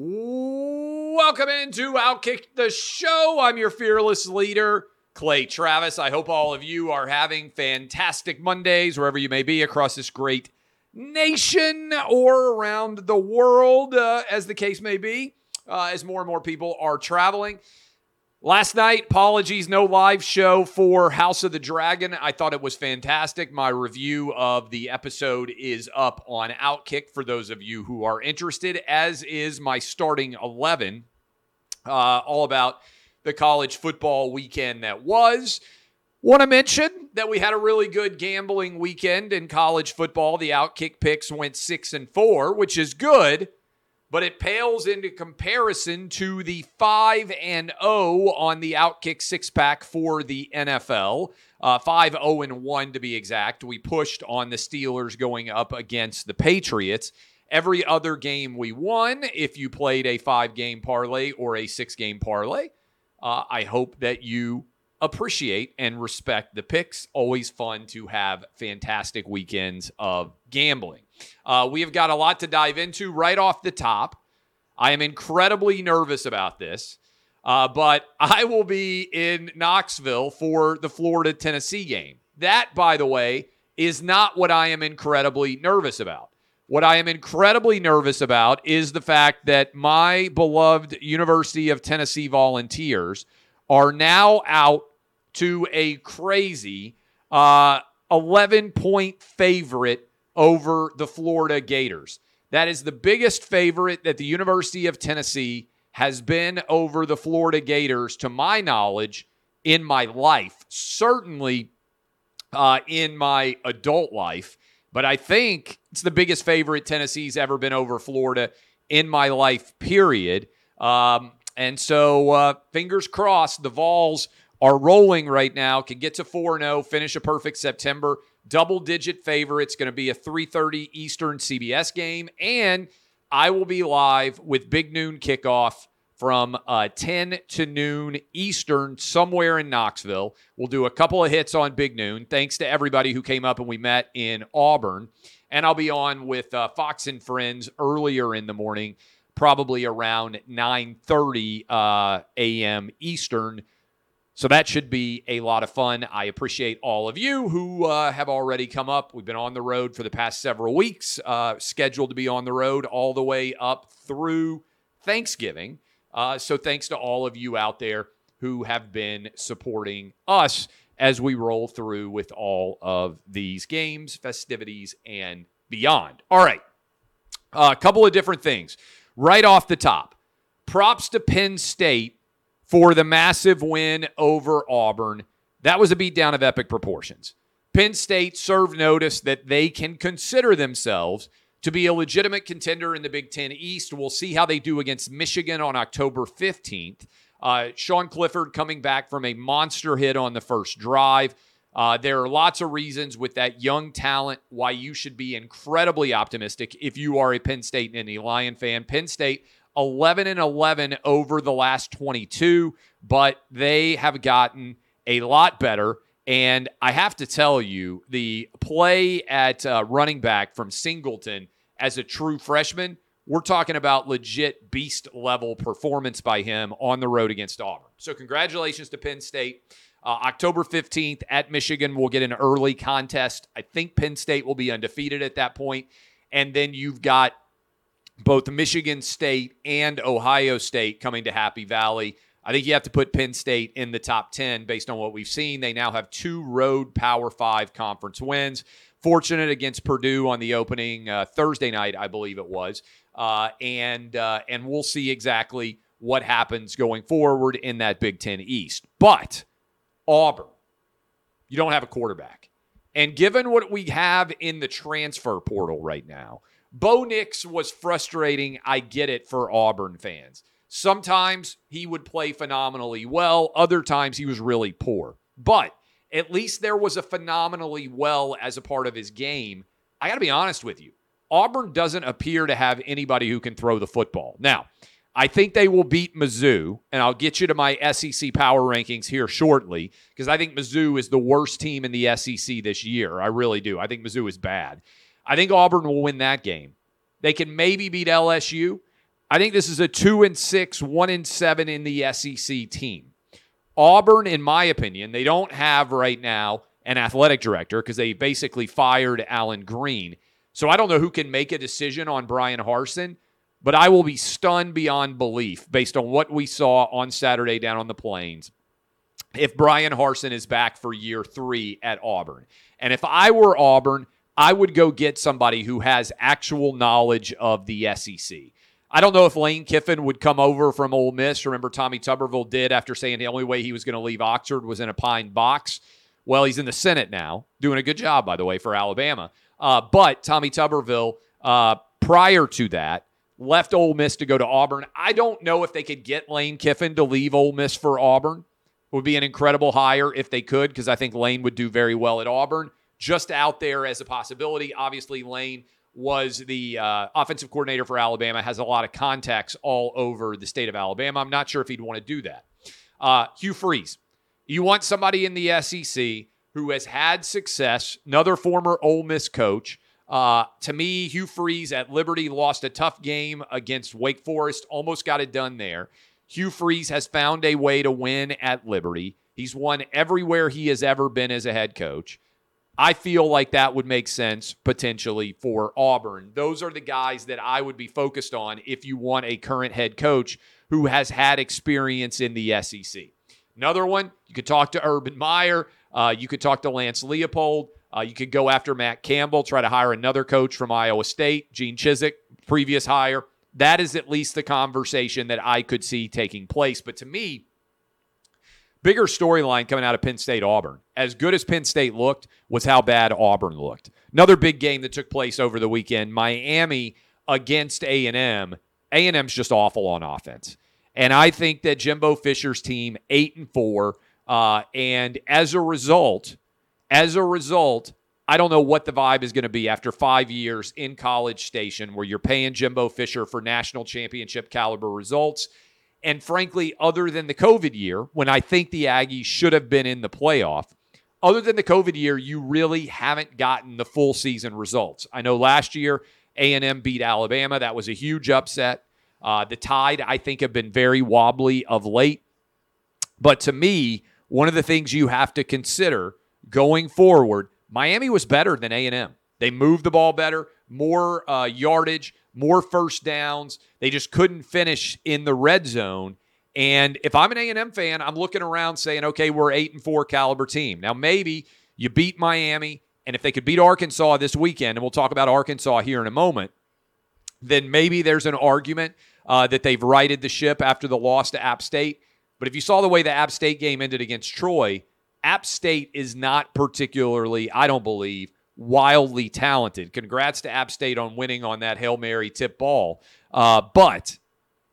Welcome into Outkick the Show. I'm your fearless leader, Clay Travis. I hope all of you are having fantastic Mondays wherever you may be across this great nation or around the world, uh, as the case may be, uh, as more and more people are traveling. Last night, apologies, no live show for House of the Dragon. I thought it was fantastic. My review of the episode is up on Outkick for those of you who are interested, as is my starting 11, uh, all about the college football weekend that was. Want to mention that we had a really good gambling weekend in college football. The Outkick picks went six and four, which is good but it pales into comparison to the 5 and 0 on the Outkick six pack for the NFL. Uh, 5 0 and 1 to be exact. We pushed on the Steelers going up against the Patriots. Every other game we won, if you played a five game parlay or a six game parlay, uh, I hope that you appreciate and respect the picks. Always fun to have fantastic weekends of gambling. Uh, we have got a lot to dive into right off the top. I am incredibly nervous about this, uh, but I will be in Knoxville for the Florida Tennessee game. That, by the way, is not what I am incredibly nervous about. What I am incredibly nervous about is the fact that my beloved University of Tennessee volunteers are now out to a crazy uh, 11 point favorite over the Florida Gators. That is the biggest favorite that the University of Tennessee has been over the Florida Gators, to my knowledge, in my life. Certainly uh, in my adult life. But I think it's the biggest favorite Tennessee's ever been over Florida in my life, period. Um, and so, uh, fingers crossed, the Vols are rolling right now, can get to 4 0, finish a perfect September double digit favor. It's going to be a 3:30 Eastern CBS game and I will be live with Big Noon kickoff from uh, 10 to noon Eastern somewhere in Knoxville. We'll do a couple of hits on Big Noon. Thanks to everybody who came up and we met in Auburn. And I'll be on with uh, Fox and Friends earlier in the morning, probably around 9:30 uh, a.m. Eastern so that should be a lot of fun. I appreciate all of you who uh, have already come up. We've been on the road for the past several weeks, uh, scheduled to be on the road all the way up through Thanksgiving. Uh, so thanks to all of you out there who have been supporting us as we roll through with all of these games, festivities, and beyond. All right. A couple of different things. Right off the top, props to Penn State for the massive win over Auburn. That was a beatdown of epic proportions. Penn State served notice that they can consider themselves to be a legitimate contender in the Big Ten East. We'll see how they do against Michigan on October 15th. Uh, Sean Clifford coming back from a monster hit on the first drive. Uh, there are lots of reasons with that young talent why you should be incredibly optimistic if you are a Penn State and Nittany Lion fan. Penn State 11 and 11 over the last 22, but they have gotten a lot better. And I have to tell you, the play at uh, running back from Singleton as a true freshman, we're talking about legit beast level performance by him on the road against Auburn. So, congratulations to Penn State. Uh, October 15th at Michigan, we'll get an early contest. I think Penn State will be undefeated at that point. And then you've got both Michigan State and Ohio State coming to Happy Valley. I think you have to put Penn State in the top 10 based on what we've seen. They now have two road Power Five conference wins. Fortunate against Purdue on the opening uh, Thursday night, I believe it was. Uh, and, uh, and we'll see exactly what happens going forward in that Big Ten East. But Auburn, you don't have a quarterback. And given what we have in the transfer portal right now, Bo Nix was frustrating. I get it for Auburn fans. Sometimes he would play phenomenally well, other times he was really poor. But at least there was a phenomenally well as a part of his game. I got to be honest with you. Auburn doesn't appear to have anybody who can throw the football. Now, I think they will beat Mizzou, and I'll get you to my SEC power rankings here shortly because I think Mizzou is the worst team in the SEC this year. I really do. I think Mizzou is bad. I think Auburn will win that game. They can maybe beat LSU. I think this is a two and six, one and seven in the SEC team. Auburn, in my opinion, they don't have right now an athletic director because they basically fired Allen Greene. So I don't know who can make a decision on Bryan Harsin, but I will be stunned beyond belief based on what we saw on Saturday down on the plains if Bryan Harsin is back for year three at Auburn. And if I were Auburn, I would go get somebody who has actual knowledge of the SEC. I don't know if Lane Kiffin would come over from Ole Miss. Remember, Tommy Tuberville did after saying the only way he was going to leave Oxford was in a pine box. Well, he's in the Senate now, doing a good job, by the way, for Alabama. Uh, but Tommy Tuberville, uh, prior to that, left Ole Miss to go to Auburn. I don't know if they could get Lane Kiffin to leave Ole Miss for Auburn. It would be an incredible hire if they could, because I think Lane would do very well at Auburn. Just out there as a possibility. Obviously, Lane was the uh, offensive coordinator for Alabama, has a lot of contacts all over the state of Alabama. I'm not sure if he'd want to do that. Uh, Hugh Freeze. You want somebody in the SEC who has had success, another former Ole Miss coach. Uh, to me, Hugh Freeze at Liberty lost a tough game against Wake Forest, almost got it done there. Hugh Freeze has found a way to win at Liberty. He's won everywhere he has ever been as a head coach. I feel like that would make sense potentially for Auburn. Those are the guys that I would be focused on if you want a current head coach who has had experience in the SEC. Another one, you could talk to Urban Meyer. Uh, you could talk to Lance Leipold. Uh, you could go after Matt Campbell, try to hire another coach from Iowa State, Gene Chizik, previous hire. That is at least the conversation that I could see taking place. But to me, bigger storyline coming out of Penn State Auburn. As good as Penn State looked was how bad Auburn looked. Another big game that took place over the weekend, Miami against A&M. A&M's just awful on offense. And I think that Jimbo Fisher's team 8 and 4 uh, and as a result, as a result, I don't know what the vibe is going to be after five years in College Station, where you're paying Jimbo Fisher for national championship caliber results and frankly, other than the COVID year, when I think the Aggies should have been in the playoff, other than the COVID year, you really haven't gotten the full season results. I know last year A&M beat Alabama. That was a huge upset. Uh, the Tide, I think, have been very wobbly of late. But to me, one of the things you have to consider going forward, Miami was better than A&M. They moved the ball better, more uh, yardage, more first downs. They just couldn't finish in the red zone. And if I'm an A&M fan, I'm looking around saying, okay, we're eight and four caliber team. Now maybe you beat Miami, and if they could beat Arkansas this weekend, and we'll talk about Arkansas here in a moment, then maybe there's an argument uh, that they've righted the ship after the loss to App State. But if you saw the way the App State game ended against Troy, App State is not particularly, I don't believe, wildly talented. Congrats to App State on winning on that Hail Mary tip ball. Uh, but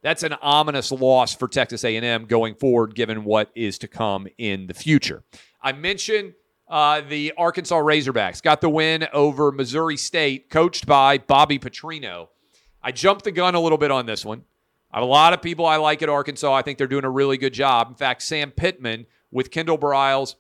that's an ominous loss for Texas A&M going forward, given what is to come in the future. I mentioned uh, the Arkansas Razorbacks got the win over Missouri State, coached by Bobby Petrino. I jumped the gun a little bit on this one. I have a lot of people I like at Arkansas. I think they're doing a really good job. In fact, Sam Pittman with Kendall Briles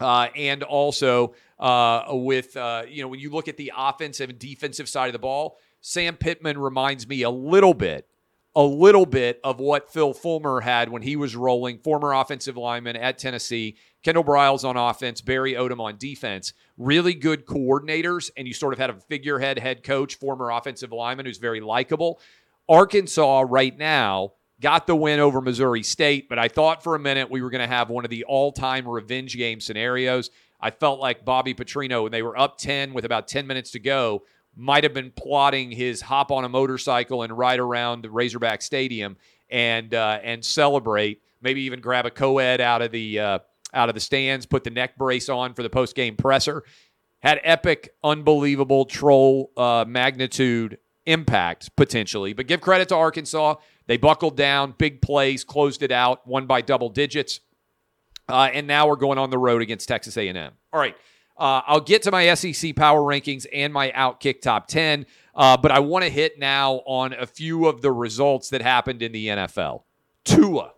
uh, and also uh, with, uh, you know, when you look at the offensive and defensive side of the ball, Sam Pittman reminds me a little bit, a little bit of what Phil Fulmer had when he was rolling, former offensive lineman at Tennessee, Kendall Briles on offense, Barry Odom on defense. Really good coordinators, and you sort of had a figurehead head coach, former offensive lineman who's very likable. Arkansas right now got the win over Missouri State, but I thought for a minute we were going to have one of the all time revenge game scenarios. I felt like Bobby Petrino, when they were up 10 with about 10 minutes to go, might have been plotting his hop on a motorcycle and ride around the Razorback Stadium and uh, and celebrate. Maybe even grab a co-ed out of the uh, out of the stands, put the neck brace on for the post game presser. Had epic, unbelievable troll uh, magnitude impact potentially, but give credit to Arkansas. They buckled down, big plays, closed it out, won by double digits. Uh, and now we're going on the road against Texas A&M. All right. Uh, I'll get to my SEC power rankings and my Outkick top 10, uh, but I want to hit now on a few of the results that happened in the NFL. Tua.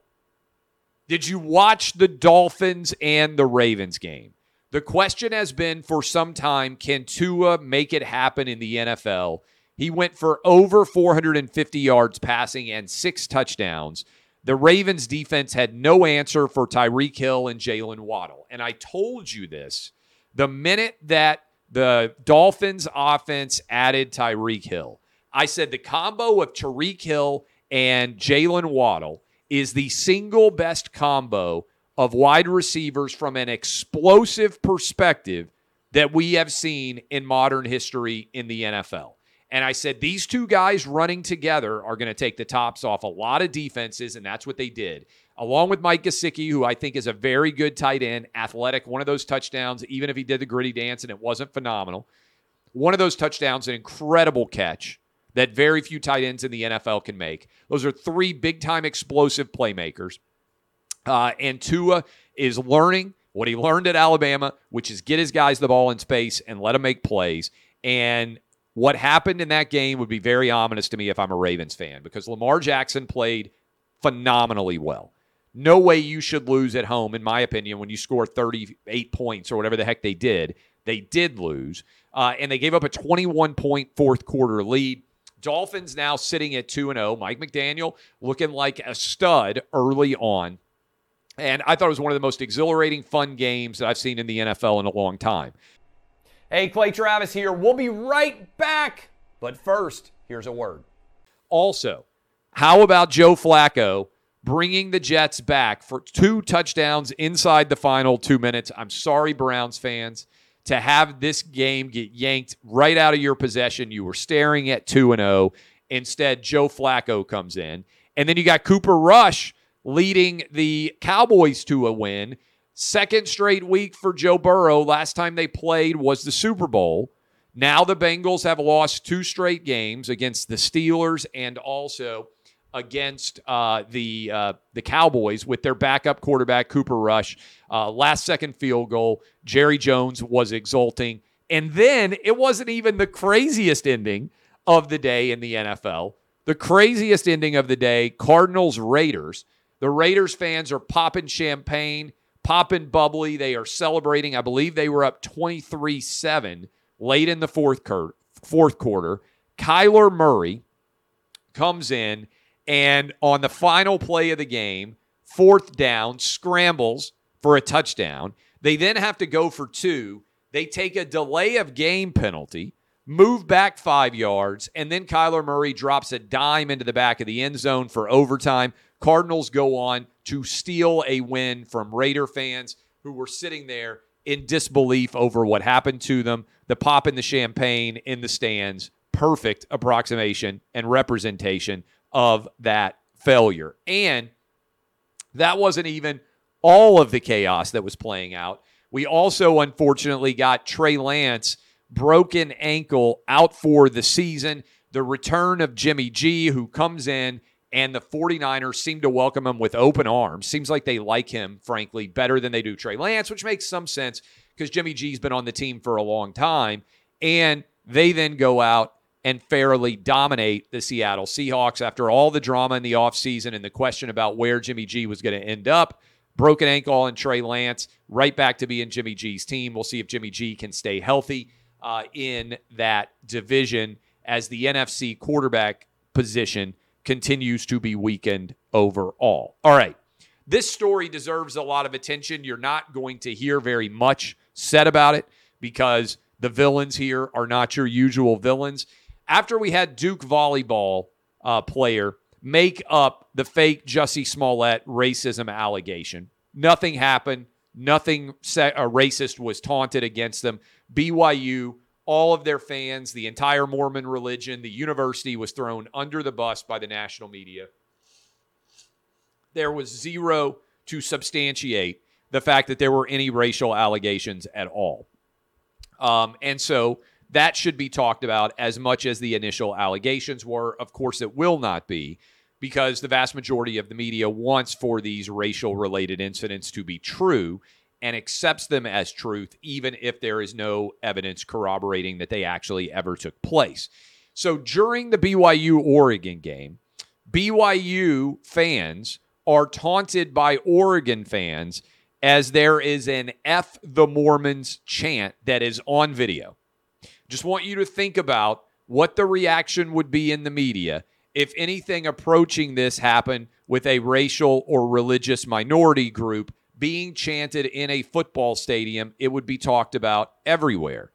Did you watch the Dolphins and the Ravens game? The question has been for some time can Tua make it happen in the NFL? He went for over 450 yards passing and six touchdowns. The Ravens defense had no answer for Tyreek Hill and Jaylen Waddle. And I told you this the minute that the Dolphins offense added Tyreek Hill. I said the combo of Tyreek Hill and Jaylen Waddle is the single best combo of wide receivers from an explosive perspective that we have seen in modern history in the NFL. And I said, these two guys running together are going to take the tops off a lot of defenses, and that's what they did. Along with Mike Gesicki, who I think is a very good tight end, athletic, one of those touchdowns, even if he did the griddy dance and it wasn't phenomenal. One of those touchdowns, an incredible catch that very few tight ends in the NFL can make. Those are three big time explosive playmakers. Uh, and Tua is learning what he learned at Alabama, which is get his guys the ball in space and let them make plays. And what happened in that game would be very ominous to me if I'm a Ravens fan because Lamar Jackson played phenomenally well. No way you should lose at home, in my opinion, when you score 38 points or whatever the heck they did. They did lose, uh, and they gave up a 21 point fourth quarter lead. Dolphins now sitting at 2 0. Mike McDaniel looking like a stud early on. And I thought it was one of the most exhilarating, fun games that I've seen in the NFL in a long time. Hey, Clay Travis here. We'll be right back. But first, here's a word. Also, how about Joe Flacco bringing the Jets back for two touchdowns inside the final two minutes? I'm sorry, Browns fans, to have this game get yanked right out of your possession. You were staring at 2 and 0. Instead, Joe Flacco comes in. And then you got Cooper Rush leading the Cowboys to a win. Second straight week for Joe Burrow. Last time they played was the Super Bowl. Now the Bengals have lost two straight games against the Steelers and also against uh, the uh, the Cowboys with their backup quarterback Cooper Rush. Uh, last second field goal. Jerry Jones was exulting, and then it wasn't even the craziest ending of the day in the NFL. The craziest ending of the day: Cardinals Raiders. The Raiders fans are popping champagne, popping bubbly. They are celebrating. I believe they were up 23 7 late in the fourth, cur- fourth quarter. Kyler Murray comes in and on the final play of the game, fourth down, scrambles for a touchdown. They then have to go for two. They take a delay of game penalty, move back five yards, and then Kyler Murray drops a dime into the back of the end zone for overtime. Cardinals go on to steal a win from Raider fans who were sitting there in disbelief over what happened to them. The pop in the champagne in the stands, perfect approximation and representation of that failure. And that wasn't even all of the chaos that was playing out. We also, unfortunately, got Trey Lance broken ankle out for the season. The return of Jimmy G, who comes in and the 49ers seem to welcome him with open arms. Seems like they like him, frankly, better than they do Trey Lance, which makes some sense because Jimmy G's been on the team for a long time. And they then go out and fairly dominate the Seattle Seahawks after all the drama in the offseason and the question about where Jimmy G was going to end up. Broken ankle and Trey Lance, right back to being Jimmy G's team. We'll see if Jimmy G can stay healthy uh, in that division as the NFC quarterback position continues to be weakened overall. All right. This story deserves a lot of attention. You're not going to hear very much said about it because the villains here are not your usual villains. After we had Duke volleyball uh, player make up the fake Jussie Smollett racism allegation, nothing happened. Nothing sa- uh, racist was taunted against them. BYU all of their fans, the entire Mormon religion, the university was thrown under the bus by the national media. There was zero to substantiate the fact that there were any racial allegations at all. Um, and so that should be talked about as much as the initial allegations were. Of course, it will not be because the vast majority of the media wants for these racial related incidents to be true and accepts them as truth, even if there is no evidence corroborating that they actually ever took place. So during the BYU Oregon game, BYU fans are taunted by Oregon fans as there is an F the Mormons chant that is on video. Just want you to think about what the reaction would be in the media if anything approaching this happened with a racial or religious minority group being chanted in a football stadium, it would be talked about everywhere.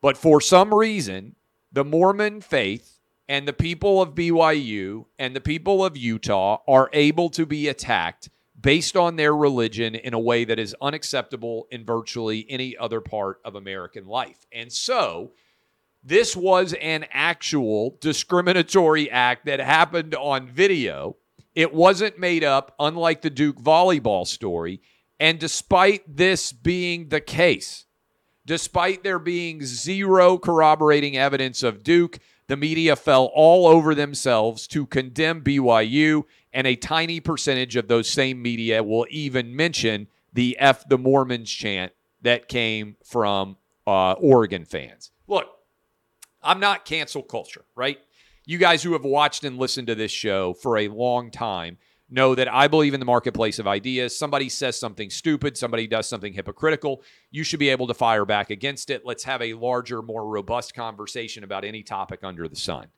But for some reason, the Mormon faith and the people of BYU and the people of Utah are able to be attacked based on their religion in a way that is unacceptable in virtually any other part of American life. And so, this was an actual discriminatory act that happened on video. It wasn't made up, unlike the Duke volleyball story. And despite this being the case, despite there being zero corroborating evidence of Duke, the media fell all over themselves to condemn BYU, and a tiny percentage of those same media will even mention the F the Mormons chant that came from uh, Oregon fans. Look, I'm not cancel culture, right? You guys who have watched and listened to this show for a long time know that I believe in the marketplace of ideas. Somebody says something stupid, somebody does something hypocritical. You should be able to fire back against it. Let's have a larger, more robust conversation about any topic under the sun.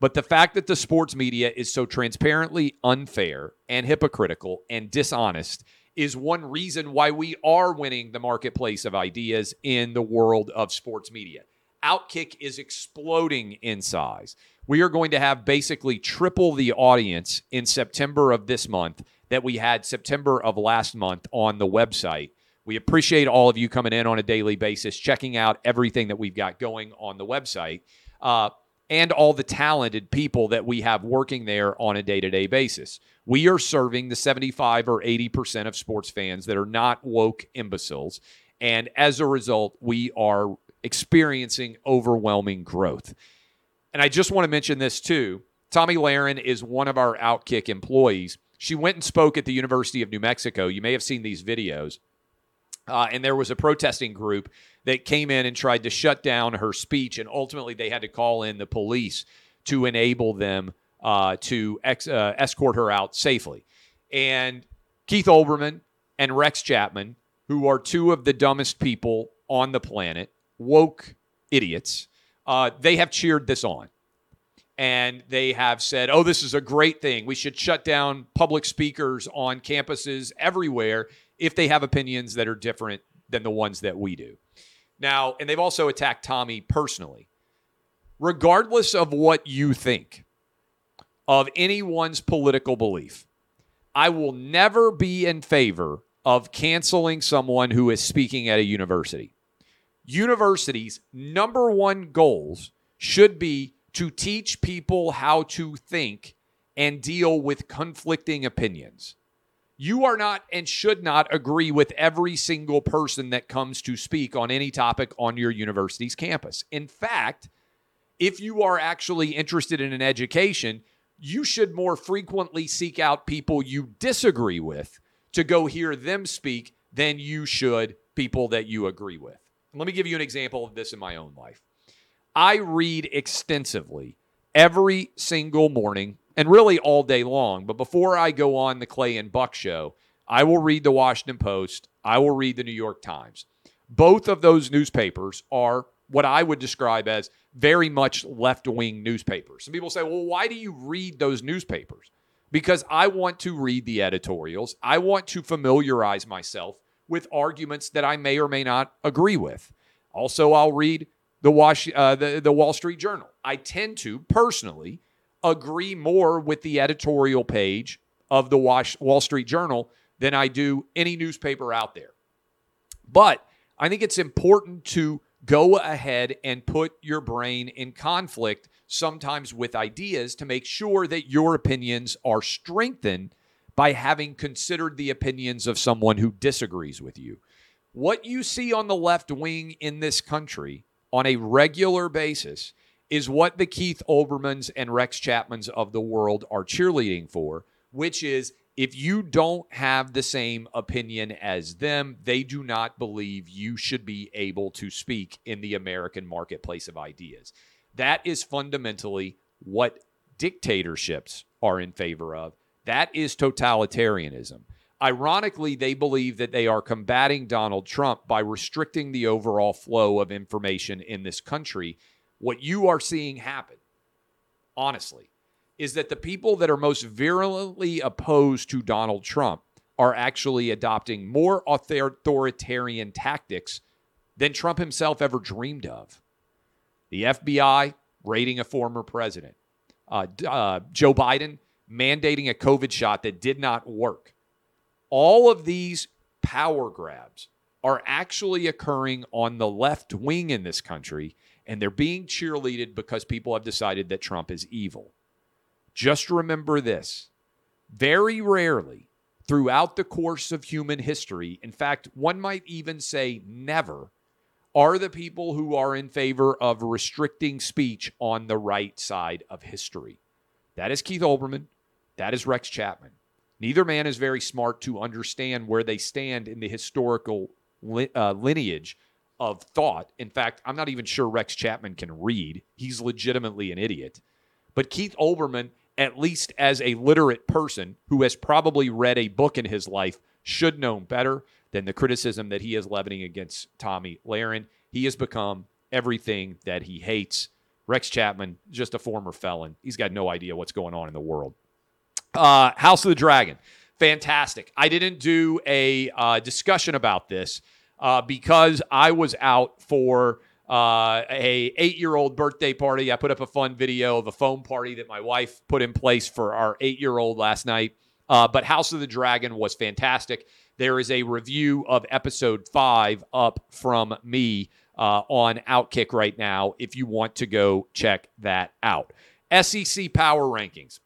But the fact that the sports media is so transparently unfair and hypocritical and dishonest is one reason why we are winning the marketplace of ideas in the world of sports media. Outkick is exploding in size. We are going to have basically triple the audience in September of this month that we had September of last month on the website. We appreciate all of you coming in on a daily basis, checking out everything that we've got going on the website, uh, and all the talented people that we have working there on a day to day basis. We are serving the 75 or 80% of sports fans that are not woke imbeciles. And as a result, we are experiencing overwhelming growth. And I just want to mention this too. Tomi Lahren is one of our Outkick employees. She went and spoke at the University of New Mexico. You may have seen these videos. Uh, and there was a protesting group that came in and tried to shut down her speech. And ultimately, they had to call in the police to enable them uh, to ex- uh, escort her out safely. And Keith Olbermann and Rex Chapman, who are two of the dumbest people on the planet, woke idiots, uh, they have cheered this on. And they have said, oh, this is a great thing. We should shut down public speakers on campuses everywhere if they have opinions that are different than the ones that we do. Now, and they've also attacked Tomi personally. Regardless of what you think of anyone's political belief, I will never be in favor of canceling someone who is speaking at a university universities' number one goals should be to teach people how to think and deal with conflicting opinions. You are not and should not agree with every single person that comes to speak on any topic on your university's campus. In fact, if you are actually interested in an education, you should more frequently seek out people you disagree with to go hear them speak than you should people that you agree with. Let me give you an example of this in my own life. I read extensively every single morning and really all day long. But before I go on the Clay and Buck show, I will read the Washington Post, I will read the New York Times. Both of those newspapers are what I would describe as very much left wing newspapers. Some people say, well, why do you read those newspapers? Because I want to read the editorials. I want to familiarize myself with arguments that I may or may not agree with. Also, I'll read the, Wash, uh, the, the Wall Street Journal. I tend to personally agree more with the editorial page of the Wash, Wall Street Journal than I do any newspaper out there. But I think it's important to go ahead and put your brain in conflict sometimes with ideas to make sure that your opinions are strengthened by having considered the opinions of someone who disagrees with you. What you see on the left wing in this country on a regular basis is what the Keith Olbermanns and Rex Chapmans of the world are cheerleading for, which is if you don't have the same opinion as them, they do not believe you should be able to speak in the American marketplace of ideas. That is fundamentally what dictatorships are in favor of. That is totalitarianism. Ironically, they believe that they are combating Donald Trump by restricting the overall flow of information in this country what you are seeing happen, honestly, is that the people that are most virulently opposed to Donald Trump are actually adopting more authoritarian tactics than Trump himself ever dreamed of. The FBI raiding a former president, uh, uh, Joe Biden mandating a COVID shot that did not work. All of these power grabs are actually occurring on the left wing in this country, and they're being cheerleaded because people have decided that Trump is evil. Just remember this very rarely throughout the course of human history, in fact, one might even say never, are the people who are in favor of restricting speech on the right side of history. That is Keith Olbermann. That is Rex Chapman. Neither man is very smart to understand where they stand in the historical li- uh, lineage of thought. In fact, I'm not even sure Rex Chapman can read. He's legitimately an idiot. But Keith Olbermann, at least as a literate person who has probably read a book in his life, should know better than the criticism that he is levying against Tomi Lahren. He has become everything that he hates. Rex Chapman, just a former felon. He's got no idea what's going on in the world. Uh, House of the Dragon, fantastic. I didn't do a uh, discussion about this uh, because I was out for uh, a eight year old birthday party. I put up a fun video of a foam party that my wife put in place for our eight year old last night. Uh, but House of the Dragon was fantastic. There is a review of episode five up from me uh, on Outkick right now if you want to go check that out. SEC power rankings.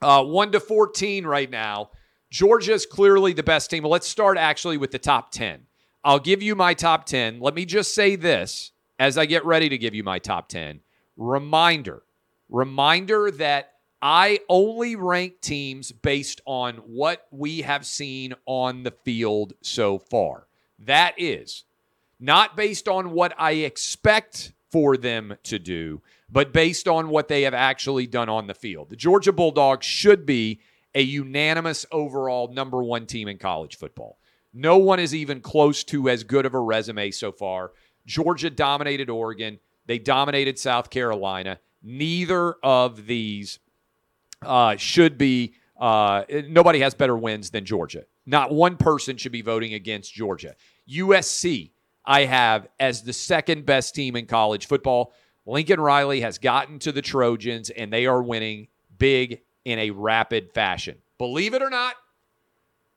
Uh, 1 to 14 right now. Georgia is clearly the best team. Let's start actually with the top 10. I'll give you my top 10. Let me just say this as I get ready to give you my top 10. Reminder, reminder that I only rank teams based on what we have seen on the field so far. That is not based on what I expect for them to do, but based on what they have actually done on the field. The Georgia Bulldogs should be a unanimous overall number one team in college football. No one is even close to as good of a resume so far. Georgia dominated Oregon, they dominated South Carolina. Neither of these uh, should be, uh, nobody has better wins than Georgia. Not one person should be voting against Georgia. USC, I have as the second best team in college football. Lincoln Riley has gotten to the Trojans, and they are winning big in a rapid fashion. Believe it or not,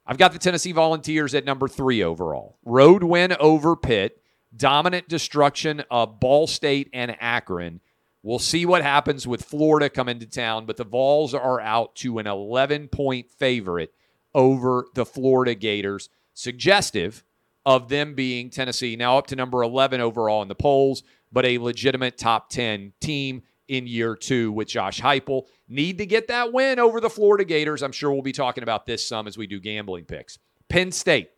I've got the Tennessee Volunteers at number three overall. Road win over Pitt, dominant destruction of Ball State and Akron. We'll see what happens with Florida coming to town, but the Vols are out to an 11 point favorite over the Florida Gators, suggestive of them being Tennessee now up to number 11 overall in the polls, but a legitimate top 10 team in year two with Josh Heupel. Need to get that win over the Florida Gators. I'm sure we'll be talking about this some as we do gambling picks. Penn State.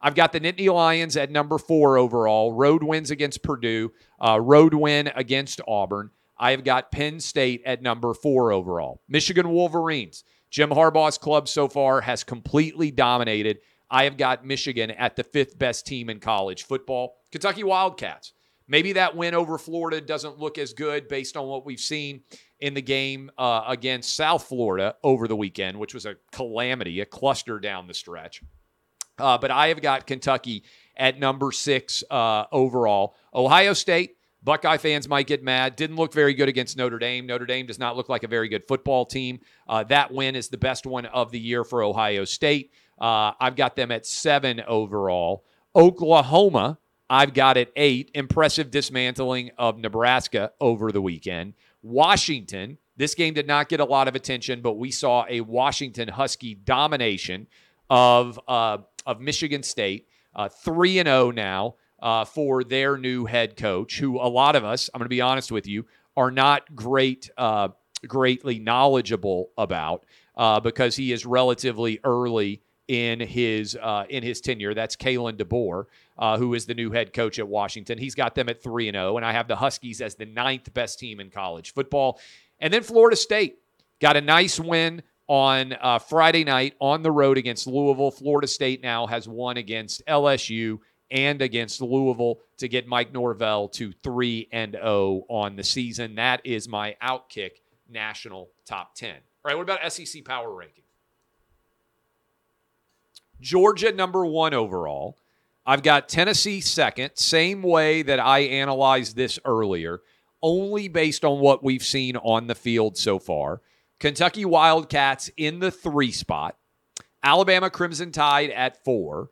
I've got the Nittany Lions at number four overall. Road wins against Purdue. Uh, road win against Auburn. I have got Penn State at number four overall. Michigan Wolverines. Jim Harbaugh's club so far has completely dominated. I have got Michigan at the fifth best team in college football. Kentucky Wildcats. Maybe that win over Florida doesn't look as good based on what we've seen in the game uh, against South Florida over the weekend, which was a calamity, a cluster down the stretch. Uh, but I have got Kentucky at number six uh, overall. Ohio State, Buckeye fans might get mad. Didn't look very good against Notre Dame. Notre Dame does not look like a very good football team. Uh, that win is the best one of the year for Ohio State. Uh, I've got them at seven overall. Oklahoma, I've got it eight. Impressive dismantling of Nebraska over the weekend. Washington, this game did not get a lot of attention, but we saw a Washington Husky domination of uh, of Michigan State. Uh, three and zero now uh, for their new head coach, who a lot of us, I'm going to be honest with you, are not great, uh, greatly knowledgeable about uh, because he is relatively early in his uh, in his tenure. That's Kalen DeBoer, uh, who is the new head coach at Washington. He's got them at three and zero, and I have the Huskies as the ninth best team in college football. And then Florida State got a nice win on uh, Friday night on the road against Louisville. Florida State now has won against LSU and against Louisville to get Mike Norvell to 3 and 0 on the season. That is my outkick national top 10. All right, what about SEC power ranking? Georgia number 1 overall. I've got Tennessee second, same way that I analyzed this earlier, only based on what we've seen on the field so far. Kentucky Wildcats in the 3 spot. Alabama Crimson Tide at 4.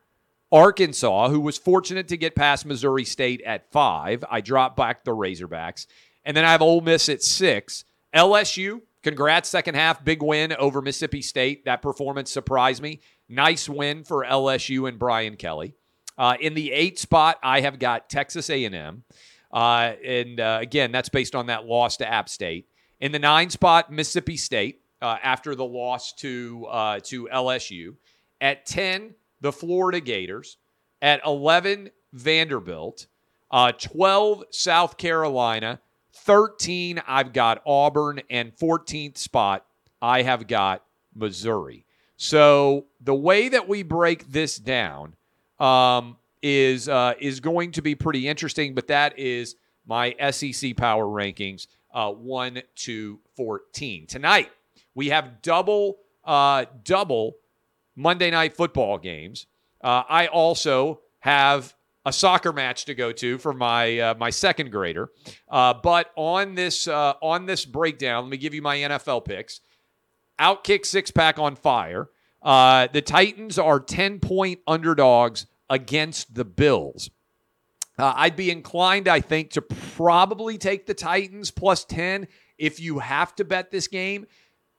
Arkansas, who was fortunate to get past Missouri State at five. I dropped back the Razorbacks. And then I have Ole Miss at six. LSU, congrats, second half, big win over Mississippi State. That performance surprised me. Nice win for LSU and Brian Kelly. Uh, in the eight spot, I have got Texas A&M. Uh, and uh, again, that's based on that loss to App State. In the nine spot, Mississippi State uh, after the loss to uh, to LSU. At 10, the Florida Gators. At 11, Vanderbilt. Uh, 12, South Carolina. 13, I've got Auburn. And 14th spot, I have got Missouri. So the way that we break this down um, is uh, is going to be pretty interesting. But that is my SEC power rankings, uh, one to fourteen. Tonight we have double uh, double Monday night football games. Uh, I also have a soccer match to go to for my uh, my second grader. Uh, but on this on this breakdown, let me give you my NFL picks. Outkick six pack on fire. Uh, the Titans are ten point underdogs against the Bills. Uh, I'd be inclined, I think, to probably take the Titans plus ten if you have to bet this game.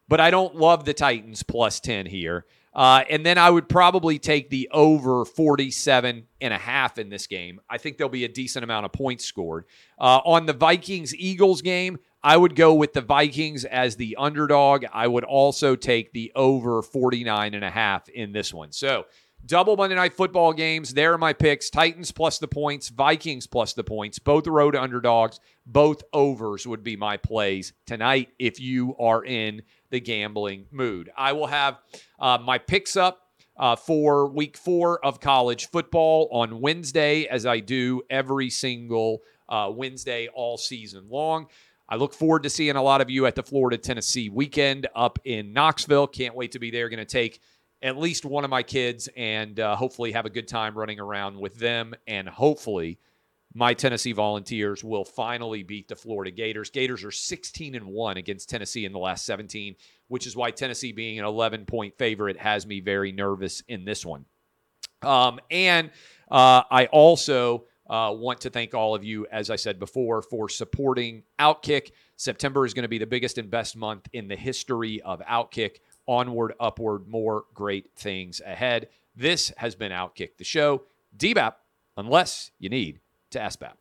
But I don't love the Titans plus ten here. Uh, and then I would probably take the over 47 and a half in this game. I think there'll be a decent amount of points scored. Uh, on the Vikings Eagles game, I would go with the Vikings as the underdog. I would also take the over 49 and a half in this one. So, double Monday night football games. There are my picks Titans plus the points, Vikings plus the points, both road underdogs, both overs would be my plays tonight if you are in the gambling mood. I will have uh, my picks up uh, for week four of college football on Wednesday, as I do every single uh, Wednesday all season long. I look forward to seeing a lot of you at the Florida Tennessee weekend up in Knoxville. Can't wait to be there. Going to take at least one of my kids and uh, hopefully have a good time running around with them and hopefully my Tennessee Volunteers will finally beat the Florida Gators. Gators are 16 and 1 against Tennessee in the last 17, which is why Tennessee being an 11 point favorite has me very nervous in this one. Um, and uh, I also uh, want to thank all of you, as I said before, for supporting Outkick. September is going to be the biggest and best month in the history of Outkick. Onward, upward, more great things ahead. This has been Outkick the show. DBAP, unless you need to SBAP.